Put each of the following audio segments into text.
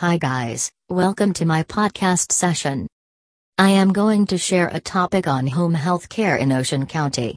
Hi, guys, welcome to my podcast session. I am going to share a topic on home health care in Ocean County.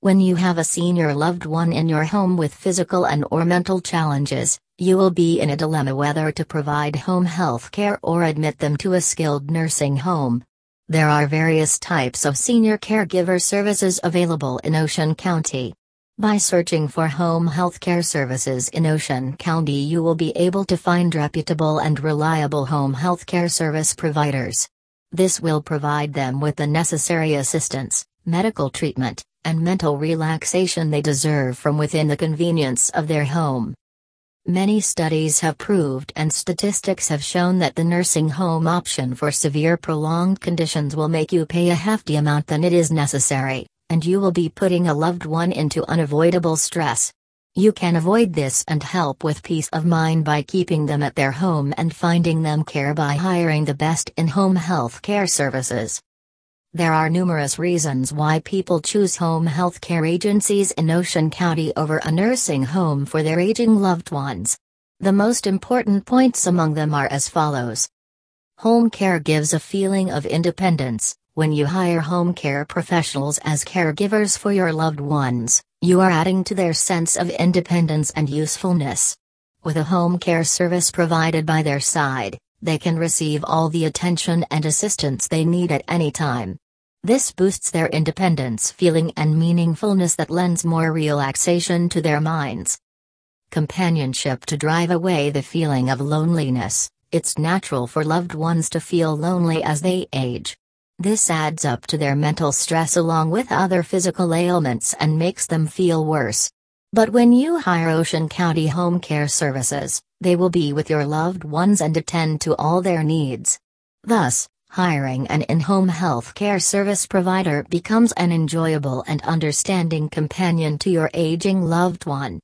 When you have a senior loved one in your home with physical and or mental challenges, you will be in a dilemma whether to provide home health care or admit them to a skilled nursing home. There are various types of senior caregiver services available in Ocean County. By searching for home healthcare services in Ocean County, you will be able to find reputable and reliable home healthcare service providers. This will provide them with the necessary assistance, medical treatment, and mental relaxation they deserve from within the convenience of their home. Many studies have proved and statistics have shown that the nursing home option for severe prolonged conditions will make you pay a hefty amount than it is necessary and you will be putting a loved one into unavoidable stress. You can avoid this and help with peace of mind by keeping them at their home and finding them care by hiring the best in home health care services. There are numerous reasons why people choose home health care agencies in Ocean County over a nursing home for their aging loved ones. The most important points among them are as follows Home care gives a feeling of independence, when you hire home care professionals as caregivers for your loved ones, you are adding to their sense of independence and usefulness. With a home care service provided by their side, they can receive all the attention and assistance they need at any time. This boosts their independence feeling and meaningfulness that lends more relaxation to their minds. Companionship to drive away the feeling of loneliness. It's natural for loved ones to feel lonely as they age. This adds up to their mental stress along with other physical ailments and makes them feel worse. But when you hire Ocean County Home Care Services, they will be with your loved ones and attend to all their needs. Thus, hiring an in home health care service provider becomes an enjoyable and understanding companion to your aging loved one.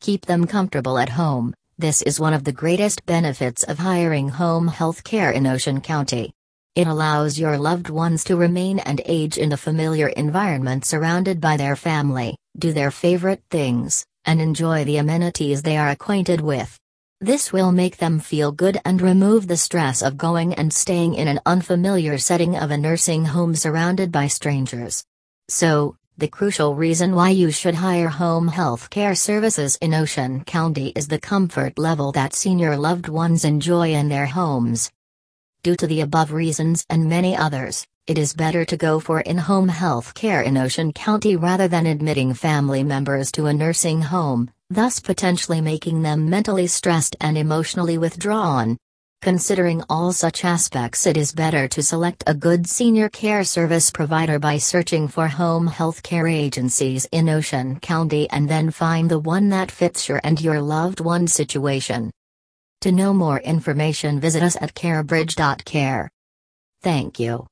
Keep them comfortable at home. This is one of the greatest benefits of hiring home health care in Ocean County. It allows your loved ones to remain and age in a familiar environment surrounded by their family, do their favorite things, and enjoy the amenities they are acquainted with. This will make them feel good and remove the stress of going and staying in an unfamiliar setting of a nursing home surrounded by strangers. So, the crucial reason why you should hire home health care services in Ocean County is the comfort level that senior loved ones enjoy in their homes. Due to the above reasons and many others, it is better to go for in home health care in Ocean County rather than admitting family members to a nursing home, thus potentially making them mentally stressed and emotionally withdrawn. Considering all such aspects, it is better to select a good senior care service provider by searching for home health care agencies in Ocean County and then find the one that fits your and your loved one's situation. To know more information visit us at carebridge.care. Thank you.